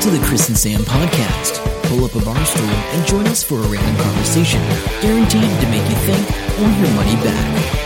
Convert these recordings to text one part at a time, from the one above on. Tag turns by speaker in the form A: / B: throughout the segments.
A: Welcome to the Chris and Sam podcast. Pull up a bar stool and join us for a random conversation, guaranteed to make you think or your money back.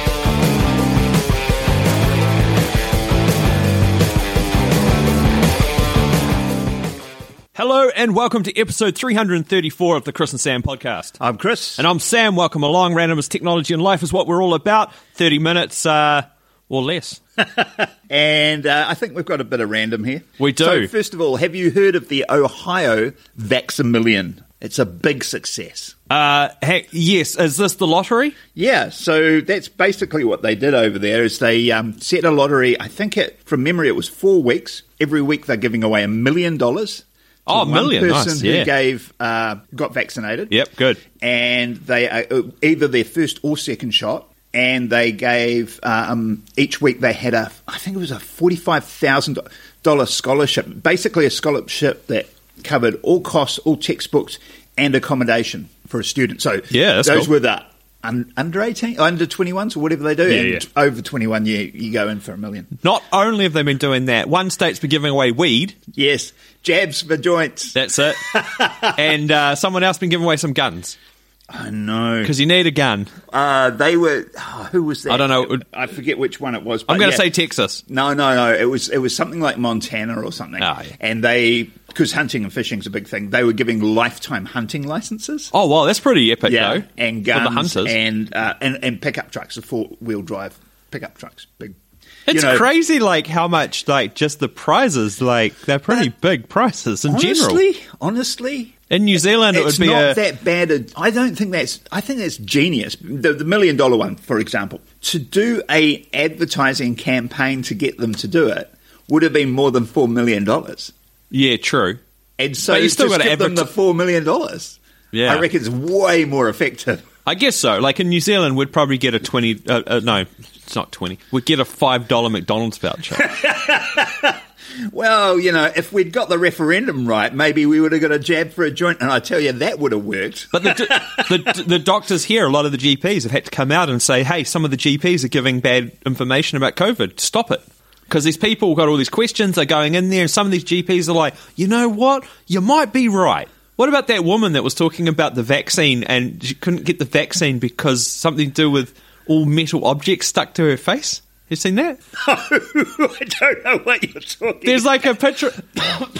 B: Hello and welcome to episode 334 of the Chris and Sam podcast.
C: I'm Chris.
B: And I'm Sam. Welcome along. Randomness, technology, and life is what we're all about. 30 minutes uh, or less.
C: And uh, I think we've got a bit of random here.
B: We do.
C: So, first of all, have you heard of the Ohio Vaxamillion? It's a big success.
B: Uh, heck, yes, is this the lottery?
C: Yeah, so that's basically what they did over there. Is they um, set a lottery? I think it, from memory, it was four weeks. Every week they're giving away a million dollars.
B: Oh, a million,
C: person
B: nice,
C: who
B: yeah.
C: gave uh, got vaccinated.
B: Yep, good.
C: and they uh, either their first or second shot. And they gave um, each week they had a I think it was a forty five thousand dollar scholarship, basically a scholarship that covered all costs, all textbooks, and accommodation for a student. So
B: Yeah,
C: those
B: cool.
C: were the un, under eighteen, under twenty ones, or whatever they do.
B: Yeah,
C: and
B: yeah.
C: over twenty one, you you go in for a million.
B: Not only have they been doing that, one state's been giving away weed.
C: Yes, jabs for joints.
B: That's it. and uh, someone else been giving away some guns
C: I know.
B: because you need a gun.
C: Uh, they were oh, who was that?
B: I don't know.
C: I forget which one it was.
B: I'm going to
C: yeah.
B: say Texas.
C: No, no, no. It was it was something like Montana or something.
B: Ah, yeah.
C: And they because hunting and fishing is a big thing. They were giving lifetime hunting licenses.
B: Oh, wow, that's pretty epic,
C: yeah,
B: though.
C: and
B: For the
C: guns
B: hunters.
C: and, uh, and and pickup trucks, the four wheel drive pickup trucks. Big.
B: It's
C: you know,
B: crazy, like how much, like just the prizes, like they're pretty big prices in general.
C: Honestly, honestly,
B: In New Zealand, it
C: it's
B: would be
C: not
B: a
C: that bad. a- I don't think that's. I think that's genius. The, the million dollar one, for example, to do a advertising campaign to get them to do it would have been more than four million dollars.
B: yeah, true.
C: And so
B: But you still gotta
C: give them the four million dollars.
B: Yeah.
C: I reckon it's way more effective.
B: I guess so. Like in New Zealand, we'd probably get a twenty. Uh, uh, no, it's not twenty. We'd get a five dollar McDonald's voucher.
C: Well, you know, if we'd got the referendum right, maybe we would have got a jab for a joint, and I tell you, that would have worked.
B: But the, the the doctors here, a lot of the GPs have had to come out and say, "Hey, some of the GPs are giving bad information about COVID. Stop it." Because these people got all these questions, they're going in there, and some of these GPs are like, "You know what? You might be right." What about that woman that was talking about the vaccine and she couldn't get the vaccine because something to do with all metal objects stuck to her face? You seen that?
C: I don't know what you're talking.
B: There's like a picture.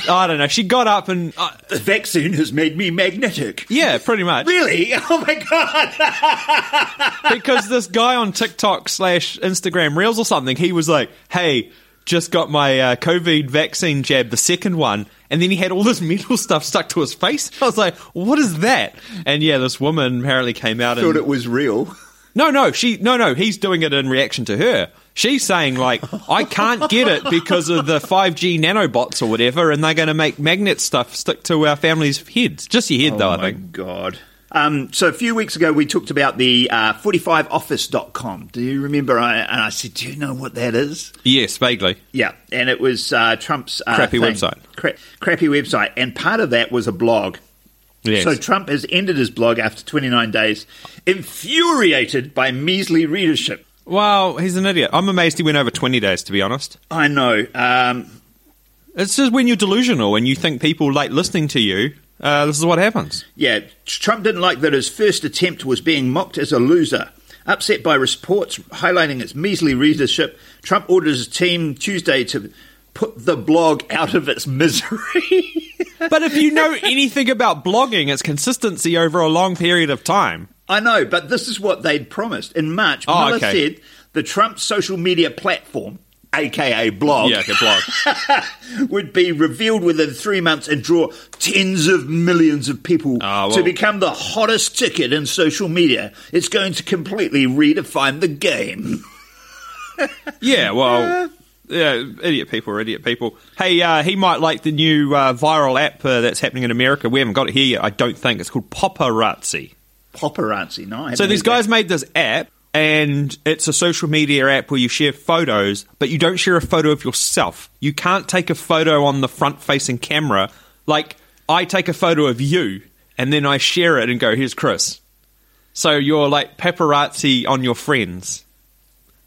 B: I don't know. She got up and uh,
C: the vaccine has made me magnetic.
B: yeah, pretty much.
C: Really? Oh my god!
B: because this guy on TikTok slash Instagram Reels or something, he was like, "Hey, just got my uh, COVID vaccine jab, the second one," and then he had all this metal stuff stuck to his face. I was like, "What is that?" And yeah, this woman apparently came out and
C: Thought
B: and
C: it was real.
B: no, no, she no, no, he's doing it in reaction to her. She's saying like, "I can't get it because of the 5G nanobots or whatever, and they're going to make magnet stuff stick to our family's heads, just your head though."
C: oh
B: I
C: my
B: think.
C: god. Um, so a few weeks ago, we talked about the uh, 45office.com. Do you remember? I, and I said, "Do you know what that is?"
B: Yes, vaguely.
C: Yeah, and it was uh, Trump's uh,
B: Crappy
C: thing.
B: website.
C: Cra- crappy website, and part of that was a blog.
B: Yes.
C: So Trump has ended his blog after 29 days, infuriated by measly readership.
B: Well, he's an idiot. I'm amazed he went over 20 days, to be honest.
C: I know. Um,
B: It's just when you're delusional and you think people like listening to you, uh, this is what happens.
C: yeah, Trump didn't like that his first attempt was being mocked as a loser. Upset by reports highlighting its measly readership, Trump ordered his team Tuesday to put the blog out of its misery.
B: But if you know anything about blogging, it's consistency over a long period of time.
C: I know, but this is what they'd promised. In March,
B: Oh,
C: Miller
B: okay.
C: said the Trump social media platform, aka blog,
B: Yeah, okay, blog.
C: would be revealed within three months and draw tens of millions of people
B: Ah, well-
C: to become the hottest ticket in social media. It's going to completely redefine the game.
B: yeah, well, yeah, idiot people are idiot people. Hey, uh, he might like the new uh, viral app uh, that's happening in America. We haven't got it here yet, I don't think. It's called Poparazzi.
C: Poparazzi, no? I
B: So these
C: heard that.
B: guys made this app, and it's a social media app where you share photos, but you don't share a photo of yourself. You can't take a photo on the front-facing camera. Like I take a photo of you, and then I share it and go, "Here's Chris." So you're like paparazzi on your friends.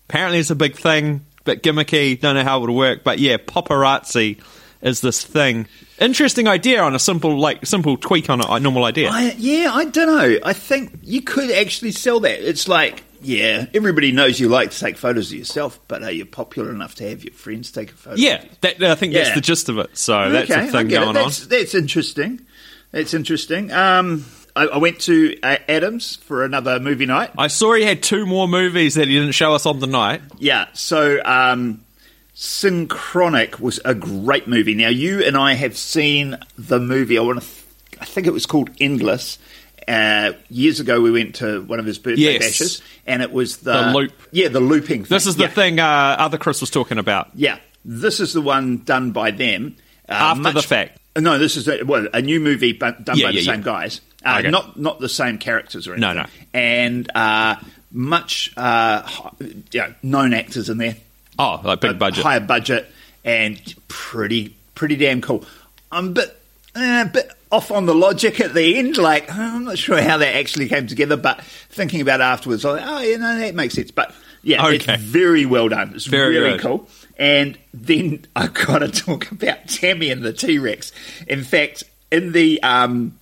B: Apparently, it's a big thing, but gimmicky. Don't know how it would work, but yeah, paparazzi. Is this thing. Interesting idea on a simple like simple tweak on a, a normal idea.
C: I, yeah, I don't know. I think you could actually sell that. It's like, yeah, everybody knows you like to take photos of yourself, but are you popular enough to have your friends take a photo?
B: yeah, that, I think that's the gist of it. So that's
C: okay,
B: the
C: I
B: thing going
C: that's,
B: on.
C: That's interesting. That's interesting. Um, I, I went to uh, Adams for another movie night.
B: I saw he had two more movies that he didn't show us on the night.
C: Yeah, so um, Synchronic was a great movie. Now, you and I have seen the movie. I want to. Th- I think it was called Endless. Uh, years ago, we went to one of his birthday
B: Yes.
C: bashes, and it was the,
B: The loop.
C: Yeah, the looping. Thing.
B: This is the
C: yeah.
B: thing uh, other Chris was talking about.
C: Yeah, this is the one done by them uh,
B: After the fact.
C: No, this is a, well a new movie but done
B: Yeah,
C: by the same
B: yeah.
C: guys. Uh,
B: Okay.
C: Not not the same characters or anything.
B: No, no.
C: And uh, much uh, yeah, known actors in there.
B: Oh, like big budget.
C: higher budget, and pretty pretty damn cool. I'm a bit eh, a bit off on the logic at the end. Like I'm not sure how that actually came together, but thinking about afterwards, I'm like, oh, you know, that makes sense. But yeah,
B: Okay.
C: it's very well done. It's
B: Very
C: really
B: good.
C: cool. And then I've got to talk about Tammy and the T Rex. In fact, in the um,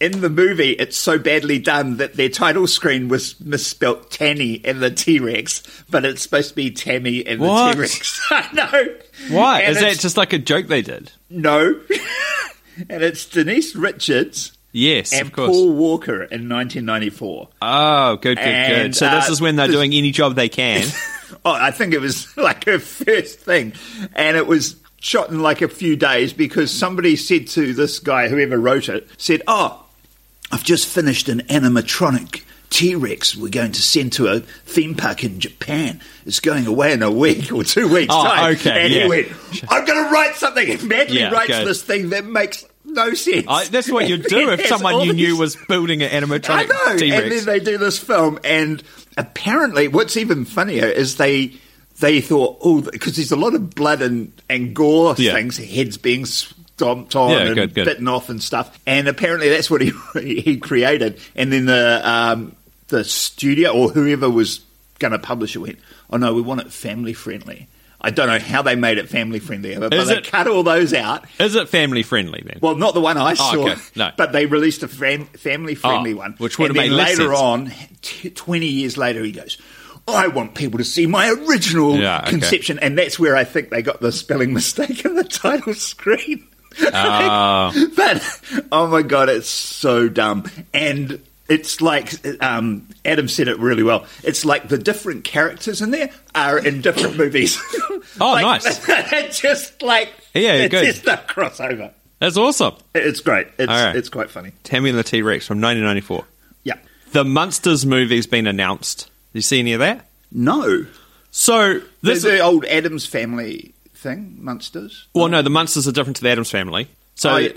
C: in the movie, it's so badly done that their title screen was misspelt Tanny and the T Rex, but it's supposed to be Tammy and
B: What?
C: the T Rex. I know.
B: Why?
C: And
B: Is that just like a joke they did?
C: no? and it's Denise Richards
B: Yes,
C: and
B: of course.
C: Paul Walker in 1994.
B: Oh, good, good, good.
C: And,
B: So this
C: uh,
B: is when they're
C: this-
B: doing any job they can.
C: Oh, I think it was like her first thing. And it was shot in like a few days because somebody said to this guy, whoever wrote it, said, Oh, I've just finished an animatronic T Rex we're going to send to a theme park in Japan. It's going away in a week or two weeks'
B: Oh,
C: time.
B: okay,
C: and
B: yeah.
C: he went, I'm going to write something. Madly
B: Yeah,
C: writes
B: good.
C: this thing that makes no sense.
B: I, that's what you'd do if someone you knew was building an animatronic I
C: know.
B: T
C: And then they do this film, and apparently, what's even funnier is they they thought, oh, because there's a lot of blood and and gore
B: Yeah.
C: things, heads being on
B: Yeah,
C: and
B: good, good.
C: bitten off and stuff, and apparently that's what he he created. And then the um, the studio or whoever was going to publish it went, oh no, we want it family friendly. I don't know how they made it family friendly, but
B: Is
C: they
B: it-
C: cut all those out.
B: Is it family friendly then?
C: Well, not the one I saw,
B: okay. No.
C: but they released a fam- family-friendly
B: Oh,
C: one,
B: which would
C: and
B: have
C: then
B: made
C: later
B: sense.
C: on, t- twenty years later, he goes, "I want people to see my original
B: Yeah, okay.
C: conception," and that's where I think they got the spelling mistake in the title screen.
B: Oh.
C: but oh my god, it's so dumb, and it's like um, Adam said it really well. It's like the different characters in there are in different movies.
B: Oh,
C: Like,
B: nice.
C: it's just like
B: Yeah,
C: it's
B: good.
C: just a crossover.
B: That's awesome.
C: It's great. It's
B: right.
C: it's quite funny.
B: Tammy and the T Rex from 1994.
C: Yeah.
B: The Munsters movie's been announced. You see any of that?
C: No.
B: So
C: This
B: this.
C: the old Addams family thing, Munsters.
B: well, no, the Munsters are different to the Addams family. So
C: oh, yeah.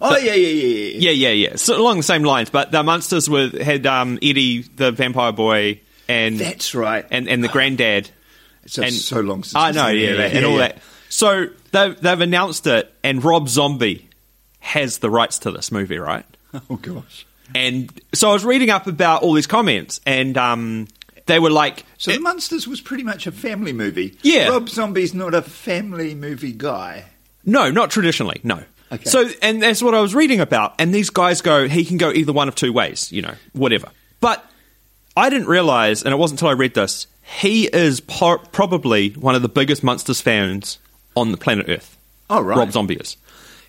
C: Oh, yeah, yeah, yeah, yeah.
B: Yeah, yeah, yeah. So along the same lines, but the Munsters were had um, Eddie the vampire boy and
C: That's right.
B: and and the granddad.
C: It's
B: and
C: so long since
B: I know, yeah, yeah, and all
C: yeah.
B: that. So they've they've announced it, and Rob Zombie has the rights to this movie, right?
C: Oh gosh.
B: And so I was reading up about all these comments, and um, they were like,
C: So the Munsters was pretty much a family movie.
B: Yeah.
C: Rob Zombie's not a family movie guy.
B: No, not traditionally. No.
C: Okay.
B: So, and that's what I was reading about. And these guys go, he can go either one of two ways, you know, whatever. But I didn't realize, and it wasn't until I read this, he is po- probably one of the biggest Munsters fans on the planet Earth.
C: Oh, right.
B: Rob Zombie is.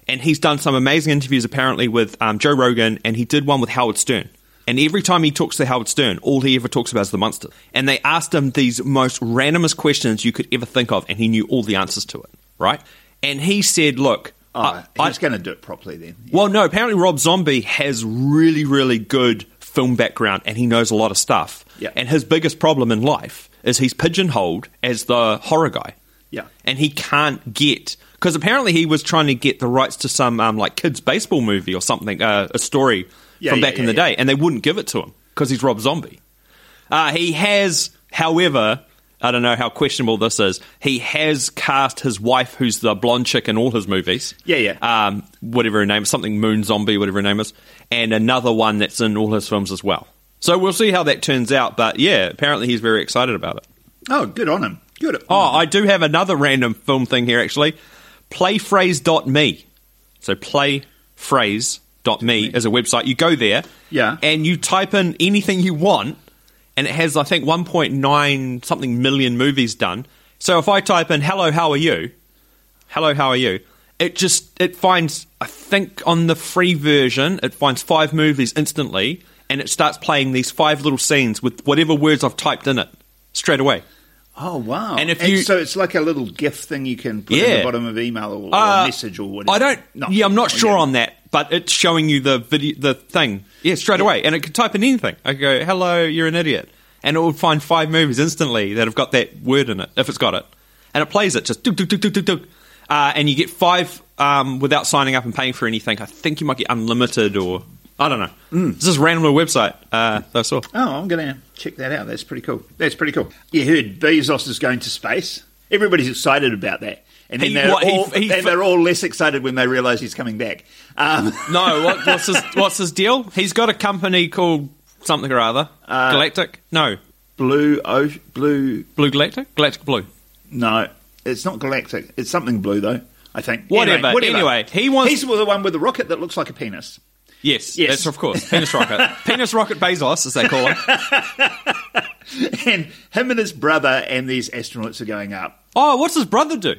B: And he's done some amazing interviews apparently with um, Joe Rogan, and he did one with Howard Stern. And every time he talks to Howard Stern, all he ever talks about is the Munsters. And they asked him these most randomest questions you could ever think of, and he knew all the answers to it, right? And he said, "Look,
C: Oh,
B: I-
C: he's going to do it properly then.
B: well, no, apparently Rob Zombie has really, really good film background and he knows a lot of stuff.
C: Yeah.
B: And his biggest problem in life is he's pigeonholed as the horror guy.
C: Yeah.
B: And he can't get because apparently he was trying to get the rights to some um, like kids baseball movie or something, uh, a story
C: Yeah,
B: from
C: yeah,
B: back in the day, and they wouldn't give it to him because he's Rob Zombie. Uh, he has, however, I don't know how questionable this is. He has cast his wife, who's the blonde chick in all his movies.
C: Yeah, yeah.
B: Um, whatever her name is, something Moon Zombie, whatever her name is, and another one that's in all his films as well. So we'll see how that turns out. But yeah, apparently he's very excited about it.
C: Oh, good on him. Good.
B: Oh, I do have another random film thing here actually. playphrase.me. So playphrase.me is a website. You go there,
C: Yeah.
B: and you type in anything you want, and it has I think 1.9 something million movies done. So if I type in "Hello, how are you?" "Hello, how are you?" It just it finds I think on the free version it finds five movies instantly, and it starts playing these five little scenes with whatever words I've typed in it straight away.
C: Oh wow!
B: And if you-
C: so, it's like a little GIF thing you can put in the bottom of email or, or
B: Uh,
C: message or whatever.
B: I don't.
C: No.
B: Yeah, I'm not
C: Oh,
B: sure
C: yeah.
B: on that, but it's showing you the video, the thing. Yeah, straight away, and it can type in anything. I could go, "Hello, you're an idiot," and it would find five movies instantly that have got that word in it, if it's got it, and it plays it just duk duk duk duk duk, uh, and you get five um, without signing up and paying for anything. I think you might get unlimited, or I don't know.
C: Mm.
B: This is a random website uh, that I saw.
C: Oh, I'm going to check that out. That's pretty cool. That's pretty cool. You heard Bezos is going to space. Everybody's excited about that. And then
B: He-
C: they're,
B: what, he-
C: all,
B: he-
C: and they're all less excited when they realise he's coming back. Um,
B: No, what, what's his what's his deal? He's got a company called something or other,
C: Uh,
B: Galactic. No,
C: blue, o- blue.
B: Blue Galactic, Galactic Blue.
C: No, it's not galactic. It's something blue though. I think.
B: Whatever. Anyway, he wants-
C: He's the one with the rocket that looks like a penis.
B: Yes,
C: Yes.
B: that's of course. Penis Rocket. Penis Rocket Bezos, as they call him.
C: And him and his brother and these astronauts are going up.
B: Oh, what's his brother do?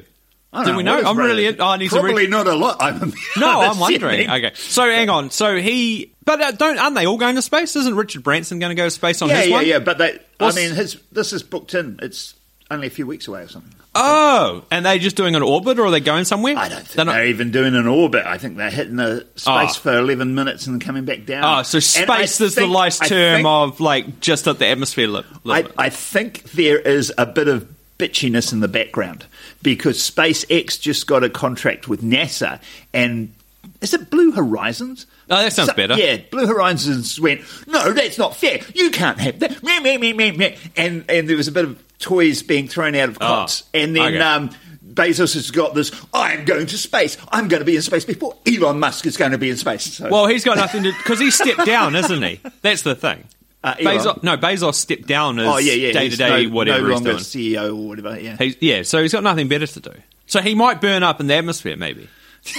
C: I don't
B: Do we
C: what
B: know? I'm really- oh, and he's
C: probably not a lot. I'm,
B: No, I'm wondering. Okay, so hang on. So he, but uh, don't aren't they all going to space? Isn't Richard Branson going to go to space on
C: Yeah,
B: his
C: yeah,
B: one?
C: yeah. But they, I mean, his this is booked in. It's only a few weeks away or something.
B: Oh, and they just doing an orbit, or are they going somewhere?
C: I don't think
B: They're
C: they're, even doing an orbit. I think they're hitting the space
B: Oh.
C: for 11 minutes and coming back down.
B: Oh, so space is the nice
C: I
B: term
C: think-
B: of like just at the atmosphere li-
C: I. I think there is a bit of bitchiness in the background because SpaceX just got a contract with NASA and is it Blue Horizons?
B: Oh, that sounds better.
C: Yeah, Blue Horizons went, no, that's not fair. You can't have that. Meh, meh, meh, meh, meh. And, and there was a bit of toys being thrown out of cots. and then
B: okay.
C: um, Bezos has got this, I'm going to space. I'm going to be in space before Elon Musk is going to be in space. So,
B: well, he's got nothing to because he stepped down, isn't he? That's the thing.
C: Uh,
B: Bezos, no, Bezos stepped down as
C: oh, yeah, yeah.
B: day to day
C: no-
B: whatever
C: no
B: he's doing.
C: CEO or whatever, yeah.
B: He's, yeah, so he's got nothing better to do. So he might burn up in the atmosphere, maybe.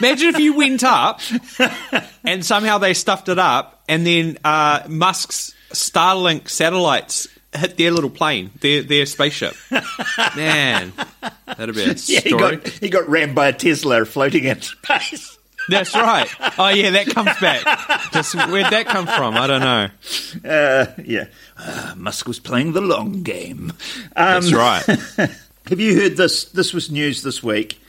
B: Imagine if you went up and somehow they stuffed it up, and then uh, Musk's Starlink satellites hit their little plane, their their spaceship. Man, that'd be a
C: Yeah, he
B: story.
C: got, he got rammed by a Tesla floating in space.
B: That's right. Oh yeah, that comes back. Just where'd that come from? I don't know.
C: Uh, yeah. Uh, Musk was playing the long game. Um,
B: That's right.
C: Have you heard this? This was news this week.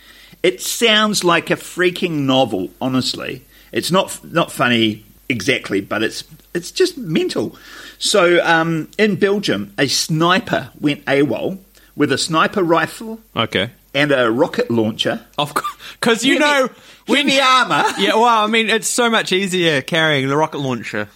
C: It sounds like a freaking novel, honestly. It's not not funny exactly, but it's it's just mental. So, um, in Belgium, a sniper went AWOL with a sniper rifle
B: Okay.
C: And a rocket launcher.
B: Of course, because you
C: Heavy-
B: know when
C: heavy armor.
B: Yeah, well, I mean, it's so much easier carrying the rocket launcher.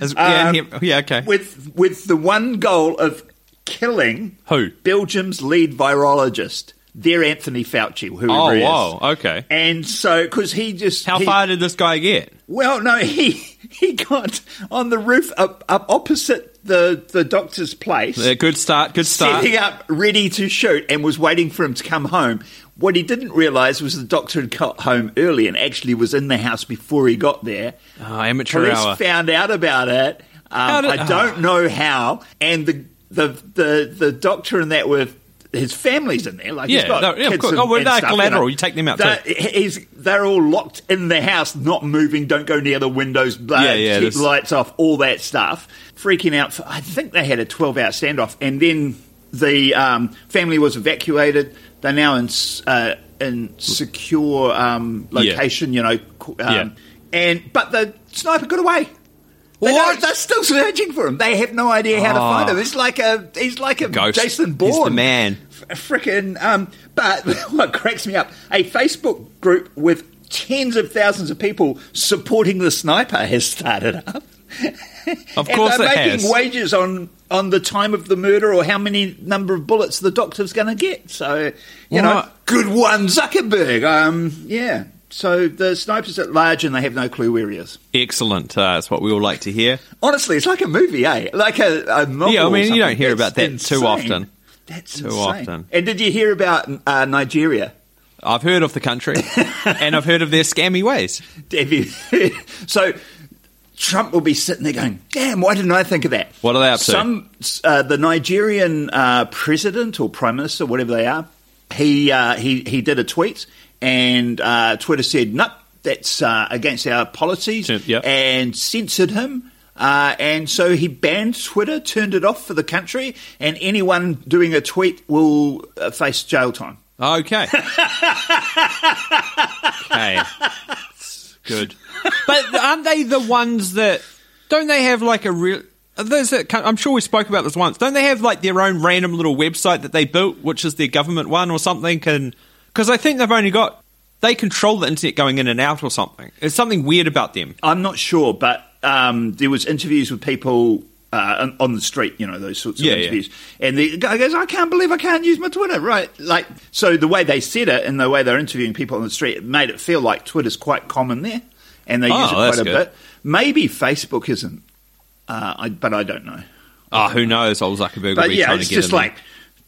B: As, yeah,
C: Um,
B: he- yeah, okay.
C: with with the one goal of killing
B: Who?
C: Belgium's lead virologist, their Anthony Fauci, whoever
B: Oh,
C: he is.
B: wow, okay.
C: And so, because he just
B: How
C: he-
B: far did this guy get?
C: Well, no, he he got on the roof up up opposite the the doctor's place,
B: A good start. Good start.
C: setting up ready to shoot, and was waiting for him to come home. What he didn't realise was the doctor had got home early and actually was in the house before he got there.
B: Oh, amateur
C: Police
B: hour.
C: found out about it. Um,
B: did-
C: I don't know how. And the the the the doctor and that were his family's in there. Like he's
B: Yeah,
C: got
B: no, yeah, of course.
C: and-
B: Oh, well, they're
C: stuff,
B: collateral. You take them out
C: They're, he's, they're all locked in the house, not moving. Don't go near the windows. Blah,
B: Yeah, yeah,
C: Keep lights off. All that stuff. Freaking out. For, I think they had a twelve hour standoff, and then the um, family was evacuated. They're now in uh, in secure um,
B: Yeah.
C: location. You know, um,
B: Yeah.
C: and but the sniper got away. They
B: what?
C: They're still searching for him. They have no idea how to
B: Oh.
C: find him. He's like a he's like a
B: Ghost.
C: Jason Bourne.
B: He's the man.
C: Freaking. Um, but what cracks me up? A Facebook group with tens of thousands of people supporting the sniper has started up.
B: Of course,
C: and
B: they're
C: making
B: has.
C: wages on on the time of the murder or how many number of bullets the doctor's going to get. So you know, good one, Zuckerberg. Um, yeah. So the sniper's at large and they have no clue where he is.
B: Excellent. Uh, that's what we all like to hear.
C: Honestly, it's like a movie, eh? Like a, a novel.
B: Yeah, I mean, you don't hear about that too often.
C: That's
B: Too
C: insane.
B: often.
C: And did you hear about uh, Nigeria?
B: I've heard of the country, and I've heard of their scammy ways.
C: Have so Trump will be sitting there going, "Damn, why didn't I think of that?"
B: What are they up to?
C: Some uh, the Nigerian uh, president or prime minister, whatever they are, he uh, he he did a tweet, and uh, Twitter said, "Nope, that's uh, against our policies,"
B: Yeah.
C: and censored him. Uh, and so he banned Twitter, turned it off for the country, and anyone doing a tweet will uh, face jail time.
B: Okay. okay. Good. But aren't they the ones that don't they have like a real? are Those that, I'm sure we spoke about this once. Don't they have like their own random little website that they built, which is their government one or something? Can because I think they've only got they control the internet going in and out or something. It's something weird about them.
C: I'm not sure, but um, there was interviews with people uh, on, the street, you know, those sorts of
B: Yeah, yeah.
C: interviews, and the guy goes, "I can't believe I can't use my Twitter." Right, like so, the way they said it and the way they're interviewing people on the street, it made it feel like Twitter's quite common there, and they
B: Oh,
C: use it quite a
B: good.
C: bit. Maybe Facebook isn't, uh, I, but I don't know.
B: Oh, who knows? Old Zuckerberg will
C: But
B: be
C: yeah,
B: trying to get
C: just like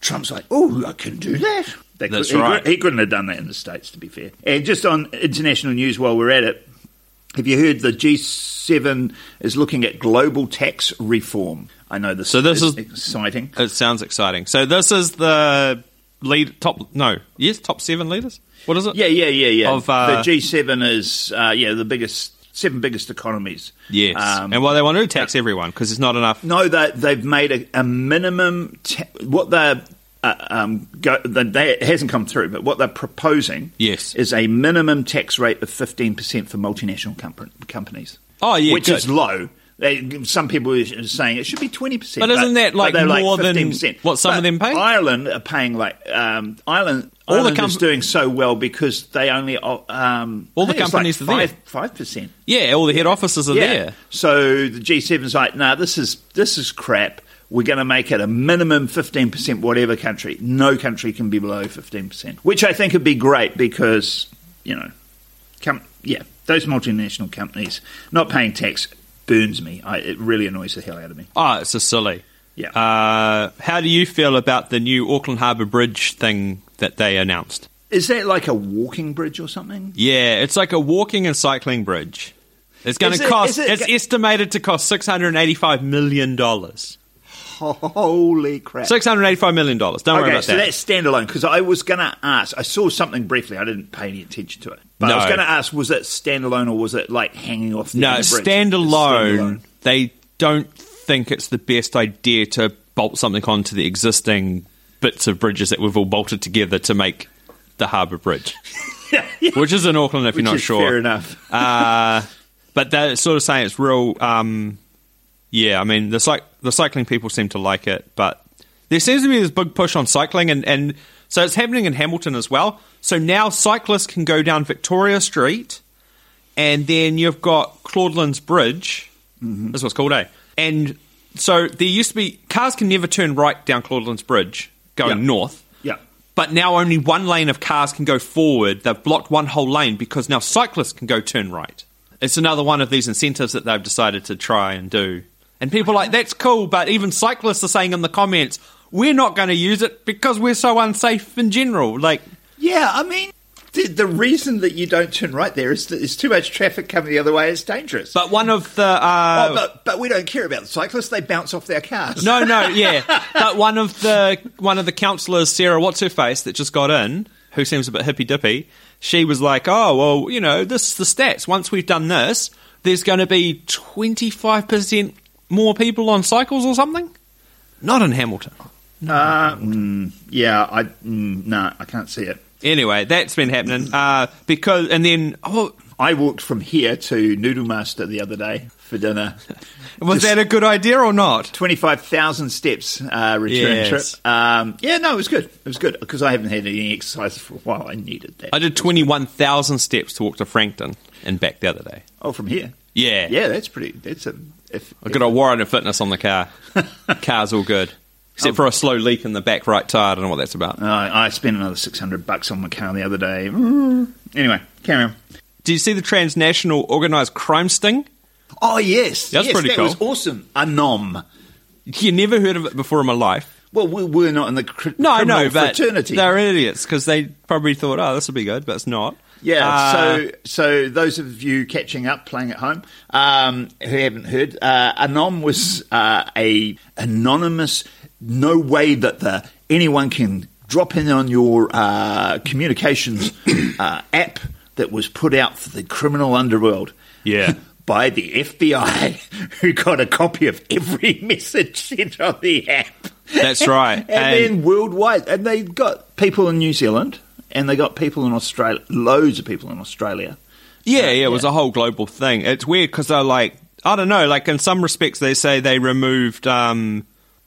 C: Trump's like, oh, I can do that. They
B: That's
C: could,
B: right.
C: could- He, couldn't have done that in the states, to be fair. And just on international news, while we're at it, have you heard the G7 is looking at global tax reform? I know this.
B: So this
C: is,
B: is-
C: exciting.
B: It sounds exciting. So this is the lead top. No, yes, top seven leaders. What is it?
C: Yeah, yeah, yeah, yeah.
B: Of, uh,
C: the G7 is uh, yeah the biggest seven biggest economies.
B: Yes.
C: Um,
B: and well, they want to tax everyone because there's not enough.
C: No, they, they've made a, a minimum. Ta- what they're uh, um, go, they, it hasn't come through, but what they're proposing
B: Yes.
C: is a minimum tax rate of fifteen percent for multinational company, companies.
B: Oh, yeah,
C: which
B: good.
C: is low. They, some people are saying it should be twenty percent.
B: But isn't that, like, more than
C: 15%.
B: what some
C: But
B: of them pay?
C: Ireland are paying like um, Ireland.
B: All the com-
C: is doing so well because they only uh, um,
B: All the companies are there.
C: like five five percent.
B: Yeah, all the head offices are there.
C: So the G7's like, nah, this is this is crap. We're going to make it a minimum fifteen percent, whatever country. No country can be below fifteen percent, which I think would be great because you know, com- yeah, those multinational companies not paying tax burns me. I, it really annoys the hell out of me.
B: Oh, it's just silly.
C: Yeah.
B: Uh, how do you feel about the new Auckland Harbour Bridge thing that they announced?
C: Is that like a walking bridge or something?
B: Yeah, it's like a walking and cycling bridge. It's going
C: Is
B: to
C: it-
B: cost.
C: it-
B: it's estimated to cost six hundred eighty-five million dollars.
C: Holy crap!
B: Six hundred eighty-five million dollars. Don't worry
C: Okay,
B: about
C: so
B: that.
C: that's standalone because I was going to ask. I saw something briefly. I didn't pay any attention to it, but I was going to ask: was it standalone or was it like hanging off? The
B: No, standalone,
C: It's
B: They don't think it's the best idea to bolt something onto the existing bits of bridges that we've all bolted together to make the harbour bridge,
C: standalone.
B: which is in Auckland if
C: Which
B: you're not sure.
C: Fair enough.
B: Uh, but they're sort of saying it's real. Um, yeah, I mean the cyc- the cycling people seem to like it, but there seems to be this big push on cycling, and, and so it's happening in Hamilton as well. So now cyclists can go down Victoria Street, and then you've got Claudelands Bridge. That's what's called, eh? And so there used to be cars can never turn right down Claudelands Bridge going
C: Yeah.
B: north.
C: Yeah.
B: But now only one lane of cars can go forward. They've blocked one whole lane because now cyclists can go turn right. It's another one of these incentives that they've decided to try and do. And people are like, that's cool, but even cyclists are saying in the comments, we're not going to use it because we're so unsafe in general. Like,
C: Yeah, I mean, the, the reason that you don't turn right there is that there's too much traffic coming the other way. It's dangerous.
B: but one of the. Uh,
C: oh, but but we don't care about the cyclists. They bounce off their cars.
B: No, no, yeah. But one of the one of the councillors, Sarah, what's her face, that just got in, who seems a bit hippy dippy, she was like, "Oh, well, you know, this is the stats. Once we've done this, there's going to be twenty five percent more people on cycles or something." Not in Hamilton.
C: Uh, mm, yeah, I mm, no, I can't see it.
B: Anyway, that's been happening uh, because, and then oh,
C: I walked from here to Noodle Master the other day for dinner.
B: was
C: Just
B: that a good idea or not?
C: Twenty-five thousand steps uh, return
B: Yes.
C: trip. Um, yeah, no, it was good. It was good because I haven't had any exercise for a while. I needed that.
B: I did twenty one thousand steps to walk to Frankton and back the other day.
C: oh, from here.
B: Yeah,
C: Yeah, that's pretty. That's a. If,
B: I got a warrant of fitness on the car. Car's all good. Except for a slow leak in the back right tyre. I don't know what that's about.
C: I I spent another six hundred bucks on my car the other day. Mm. Anyway, carry on.
B: Did you see the transnational organised crime sting?
C: Oh yes,
B: That's
C: yes,
B: pretty
C: that
B: cool.
C: was awesome. Anom.
B: You never heard of it before in my life.
C: Well, we, we're not in the cr-
B: No,
C: criminal
B: know, but
C: fraternity.
B: they're idiots because they probably thought, oh, this will be good, but it's not.
C: Yeah,
B: Uh,
C: so so those of you catching up, playing at home, um, who haven't heard, uh, Anom was uh, a anonymous. No way that the anyone can drop in on your uh, communications uh, app that was put out for the criminal underworld.
B: Yeah.
C: By the FBI, who got a copy of every message sent on the app.
B: That's right.
C: and,
B: And-
C: then worldwide, and they got people in New Zealand, and they got people in Australia, loads of people in Australia.
B: Yeah, yeah, it was a whole global thing. It's weird because they're like, I don't know, like in some respects, they say they removed. Um,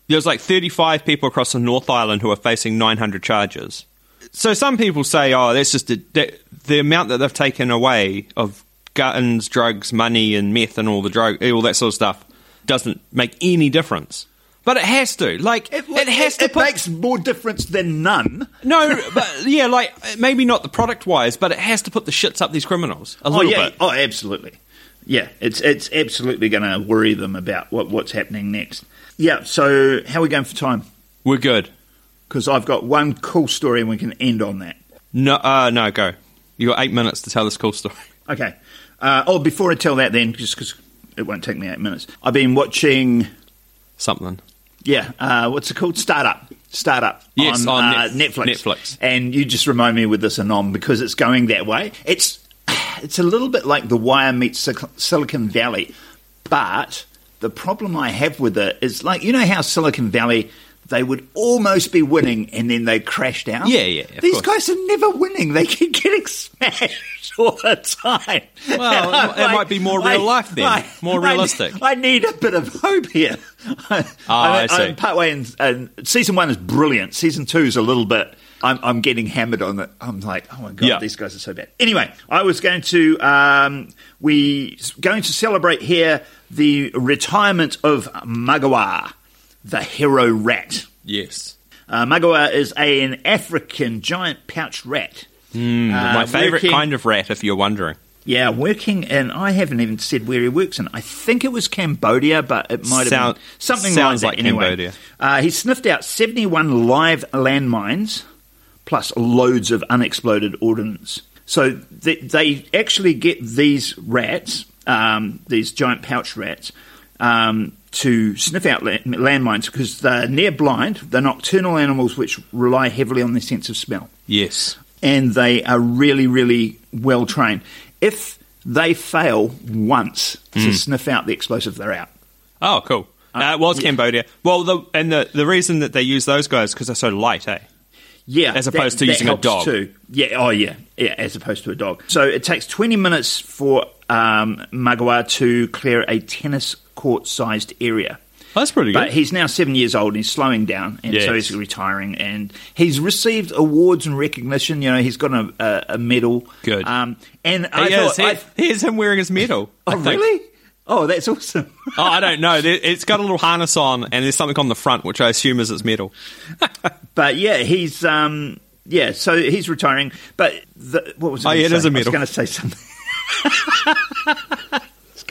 B: there's like 35 people across the North Island who are facing 900 charges. So some people say, oh, that's just a, that, the amount that they've taken away of guns, drugs, money, and meth, and all the drug, all that sort of stuff doesn't make any difference. But it has to. Like, it, has to
C: It
B: put
C: makes more difference than none.
B: no, but yeah, like maybe not the product wise, but it has to put the shits up these criminals a
C: Oh
B: little
C: yeah,
B: bit.
C: oh absolutely. Yeah, it's it's absolutely going to worry them about what, what's happening next. Yeah. So how are we going for time?
B: We're good.
C: Because I've got one cool story, and we can end on that.
B: No, uh, no, go. You got eight minutes to tell this cool story.
C: Okay. Uh, oh, before I tell that, then, just because it won't take me eight minutes, I've been watching.
B: Something.
C: Yeah, uh, what's it called? Startup. Startup.
B: Yes, on
C: uh,
B: Net-
C: Netflix.
B: Netflix.
C: And you just remind me with this Anom because it's going that way. It's it's a little bit like The Wire meets Silicon Valley, but the problem I have with it is like you know how Silicon Valley. They would almost be winning, and then they crashed out.
B: Yeah, yeah,
C: These
B: course.
C: guys are never winning. They keep getting smashed all the time.
B: Well, it might- it might be more real life then, more realistic.
C: I need a bit of hope here.
B: Ah, I see.
C: I'm partway in, and season one is brilliant. Season two is a little bit. I'm, I'm getting hammered on it. I'm like, oh my god,
B: Yeah.
C: these guys are so bad. Anyway, I was going to um, we going to celebrate here the retirement of Magawa, the hero rat.
B: Yes.
C: Uh, Magawa is a, an African giant pouch rat.
B: My favourite kind of rat, if you're wondering.
C: Yeah, working, and I haven't even said where he works in. I think it was Cambodia, but it might have
B: Sound-
C: been something
B: sounds
C: like that.
B: like
C: anyway.
B: Cambodia.
C: Uh, he sniffed out 71 live landmines, plus loads of unexploded ordnance. So they, they actually get these rats, um, these giant pouch rats, um, to sniff out landmines because they're near blind. They're nocturnal animals which rely heavily on their sense of smell
B: Yes.
C: and they are really, really well trained. If they fail once
B: Hmm.
C: to sniff out the explosive, they're out.
B: Oh, cool. Uh, it was Cambodia. Well, the, and the, the reason that they use those guys because they're so light, eh?
C: Yeah,
B: As opposed to using a dog.
C: Too. Yeah, oh yeah, yeah, as opposed to a dog. So it takes twenty minutes for um, Magawa to clear a tennis court-sized area.
B: That's pretty good.
C: But he's now seven years old and he's slowing down, and so he's retiring. And he's received awards and recognition. You know, he's got a, a, a medal.
B: Good.
C: Um, and I
B: is.
C: thought, I-
B: here's him wearing his medal.
C: Oh really? Oh, that's awesome.
B: Oh, I don't know. It's got a little harness on, and there's something on the front, which I assume is its medal.
C: But yeah, he's um yeah, so he's retiring. But the, what was I
B: Oh, yeah, it is a medal.
C: I was going to say something.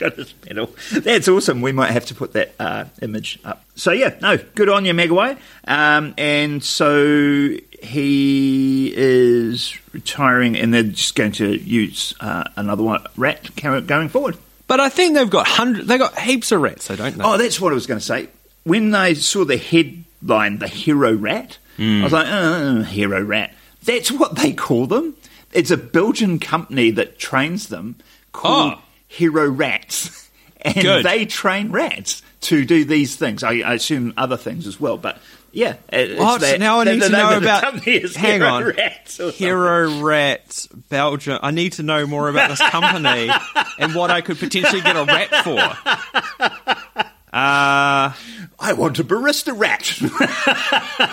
C: Got his medal. That's awesome. We might have to put that uh, image up. So yeah, no, good on you, Megaway. Um, and so he is retiring, and they're just going to use uh, another one rat going forward.
B: But I think they've got hundred. They got heaps of rats. I don't know.
C: Oh, that's what I was going to say. When they saw the headline, the hero rat, I was like, oh, hero rat. That's what they call them. It's a Belgian company that trains them called
B: Oh.
C: Hero Rats. And
B: Good.
C: they train rats to do these things. I, I assume other things as well, but yeah. it- that-
B: now I need to know about. hang
C: Hero
B: on,
C: Rats.
B: Hero Rats Belgium. I need to know more about this company and what I could potentially get a rat for. Uh,
C: I want a barista rat.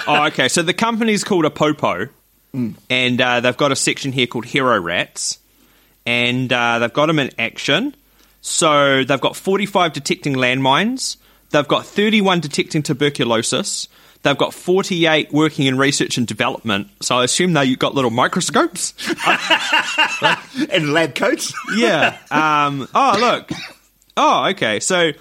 B: oh, okay. So the company's called APOPO,
C: Mm.
B: and uh, they've got a section here called Hero Rats, and uh, they've got them in action. So they've got 45 detecting landmines. They've got 31 detecting tuberculosis. They've got 48 working in research and development. So I assume they've got little microscopes.
C: and lab coats.
B: Yeah. Um, oh, look. Oh, okay. So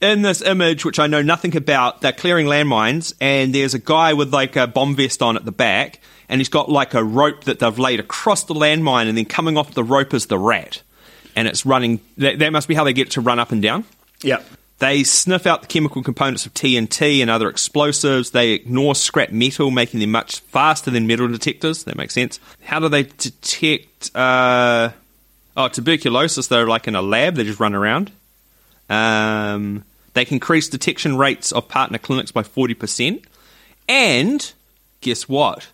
B: in this image, which I know nothing about, they're clearing landmines, and there's a guy with like a bomb vest on at the back, and he's got like a rope that they've laid across the landmine, and then coming off the rope is the rat, and it's running. That, that must be how they get it to run up and down.
C: Yeah.
B: They sniff out the chemical components of TNT and other explosives. They ignore scrap metal, making them much faster than metal detectors. That makes sense. How do they detect? Uh, oh, tuberculosis. They're like in a lab. They just run around. Um, they can increase detection rates of partner clinics by forty percent. And guess what?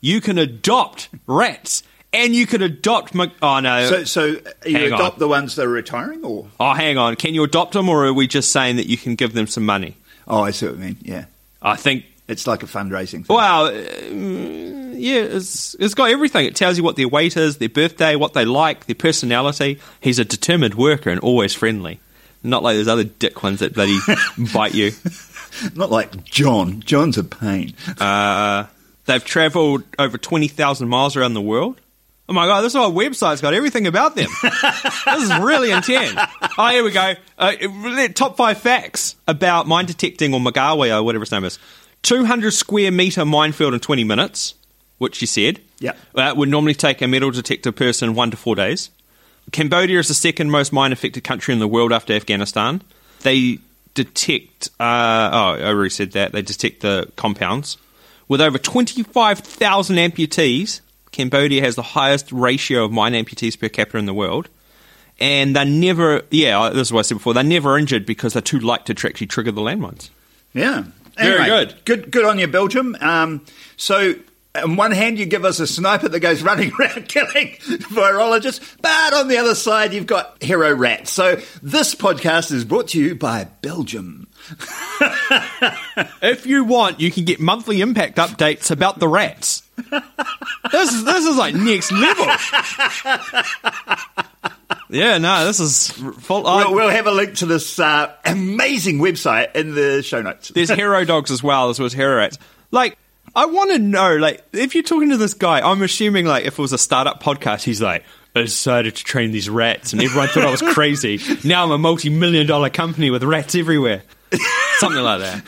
B: You can adopt rats, and you can adopt. Mo- oh no!
C: So, so you
B: Hang
C: adopt
B: on.
C: the ones that are retiring, or
B: oh, hang on. Can you adopt them, or are we just saying that you can give them some money?
C: oh, I see what you mean. Yeah,
B: I think
C: it's like a fundraising. Thing.
B: Well, um, yeah, it's, it's got everything. It tells you what their weight is, their birthday, what they like, their personality. He's a determined worker and always friendly. Not like those other dick ones that bloody bite you.
C: Not like John. John's a pain.
B: Uh, they've travelled over 20,000 miles around the world. Oh my god, this whole website's got everything about them. this is really intense. Oh, here we go. Uh, top five facts about mine detecting or Magawe or whatever his name is. 200 square metre minefield in 20 minutes, which you said.
C: Yeah.
B: That would normally take a metal detector person one to four days. Cambodia is the second most mine affected country in the world after Afghanistan. They detect, uh, oh, I already said that. They detect the compounds. With over 25,000 amputees, Cambodia has the highest ratio of mine amputees per capita in the world. And they're never, yeah, this is what I said before, they're never injured because they're too light to actually trigger the landmines.
C: Yeah.
B: Very good.
C: Good, good on you, Belgium. Um, so, on one hand, you give us a sniper that goes running around killing virologists, but on the other side, you've got hero rats. So, this podcast is brought to you by Belgium.
B: If you want, you can get monthly impact updates about the rats. This is this is like next level. Yeah, no, this is full. I-
C: We'll, we'll have a link to this uh, amazing website in the show notes.
B: There's hero dogs as well, as well as hero rats. Like, I want to know, like, if you're talking to this guy, I'm assuming, like, if it was a startup podcast, he's like, I decided to train these rats, and everyone thought I was crazy. Now I'm a multi-million dollar company with rats everywhere. Something like that.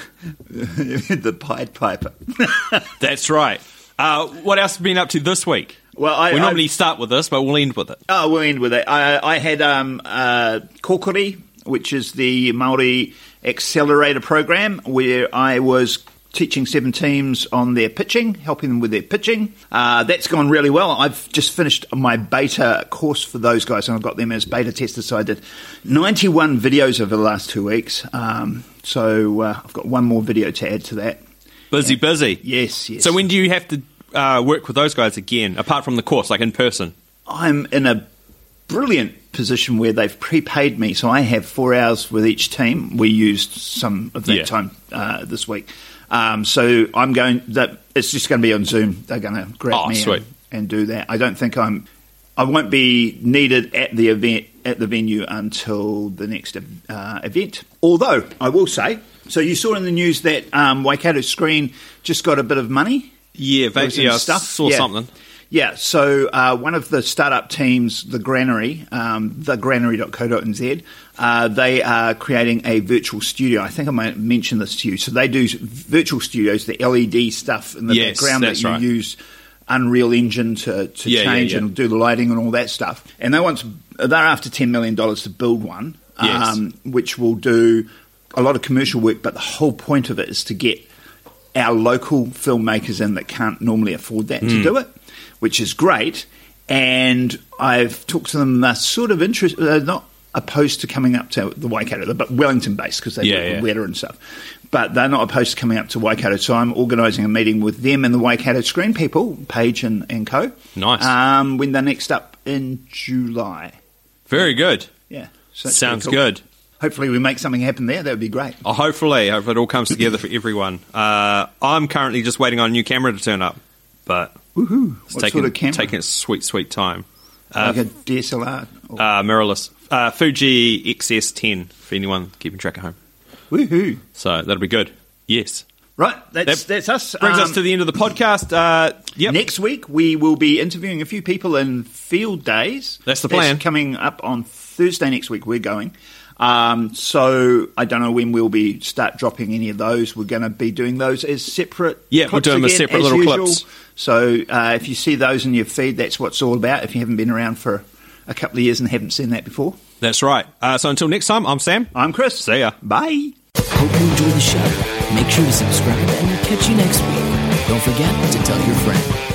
C: the Pied Piper.
B: That's right. Uh, what else have you been up to this week?
C: Well, I-
B: we
C: I-
B: normally start with this, but we'll end with it.
C: Oh, we'll end with it. I, I had um, uh, Kōkiri, which is the Maori Accelerator program, where I was teaching seven teams on their pitching, helping them with their pitching. Uh, that's gone really well. I've just finished my beta course for those guys, and I've got them as beta testers. So I did 91 videos over the last two weeks. Um, so uh, I've got one more video to add to that.
B: Busy, busy.
C: Yes, yes.
B: So when do you have to uh, work with those guys again, apart from the course, like in person?
C: I'm in a brilliant position where they've prepaid me, so I have four hours with each team. We used some of that
B: Yeah.
C: time uh, this week, um, so I'm going. That it's just going to be on Zoom. They're going to grab
B: Oh,
C: me and, and do that. I don't think I'm. I won't be needed at the event at the venue until the next uh, event. Although I will say, so you saw in the news that um, Waikato Screen just got a bit of money.
B: Yeah,
C: some
B: yeah,
C: stuff.
B: saw
C: Yeah.
B: something.
C: Yeah, so uh, one of the startup teams, the Granary, um, thegranary.co.nz, uh, they are creating a virtual studio. I think I might mention this to you. So they do virtual studios, the LED stuff in the
B: Yes,
C: background that you
B: right.
C: use Unreal Engine to, to
B: Yeah, yeah,
C: change
B: yeah.
C: and do the lighting and all that stuff. And they want to, they're after $10 million to build one,
B: Yes.
C: um, which will do a lot of commercial work, but the whole point of it is to get our local filmmakers in that can't normally afford that
B: Hmm.
C: to do it, which is great. And I've talked to them; they're sort of interest, they're not opposed to coming up to the Waikato, but Wellington based because they
B: Yeah, yeah.
C: weather and stuff. But they're not opposed to coming up to Waikato, so I'm organising a meeting with them and the Waikato Screen people, Page and, and Co.
B: Nice.
C: Um, when they're next up in July.
B: Very good.
C: Yeah, so
B: Sounds
C: cool.
B: good.
C: Hopefully, we make something happen there. That would be great.
B: Oh, hopefully, hope it all comes together for everyone. Uh, I'm currently just waiting on a new camera to turn up, but
C: Woohoo!
B: it's
C: What
B: taking
C: sort of camera?
B: taking its sweet, sweet time.
C: like a DSLR. Or-
B: Uh, mirrorless uh, Fuji XS10 for anyone keeping track at home.
C: Woohoo!
B: So that'll be good. Yes,
C: Right, that's
B: That
C: that's us.
B: brings us
C: Um,
B: to the end of the podcast. Uh, yep.
C: Next week, we will be interviewing a few people in field days.
B: That's the plan.
C: coming up on Thursday next week. We're going. Um, so I don't know when we'll be start dropping any of those. We're going to be doing those as separate.
B: Yeah, we're
C: clips
B: doing them as
C: again,
B: separate
C: as
B: little
C: usual.
B: clips.
C: So uh, if you see those in your feed, that's what it's all about. If you haven't been around for a couple of years and haven't seen that before,
B: That's right. Uh, so until next time, I'm Sam.
C: I'm Chris.
B: See ya.
C: Bye.
A: Hope you enjoy the show. Make sure to subscribe and we'll catch you next week. Don't forget to tell your friend.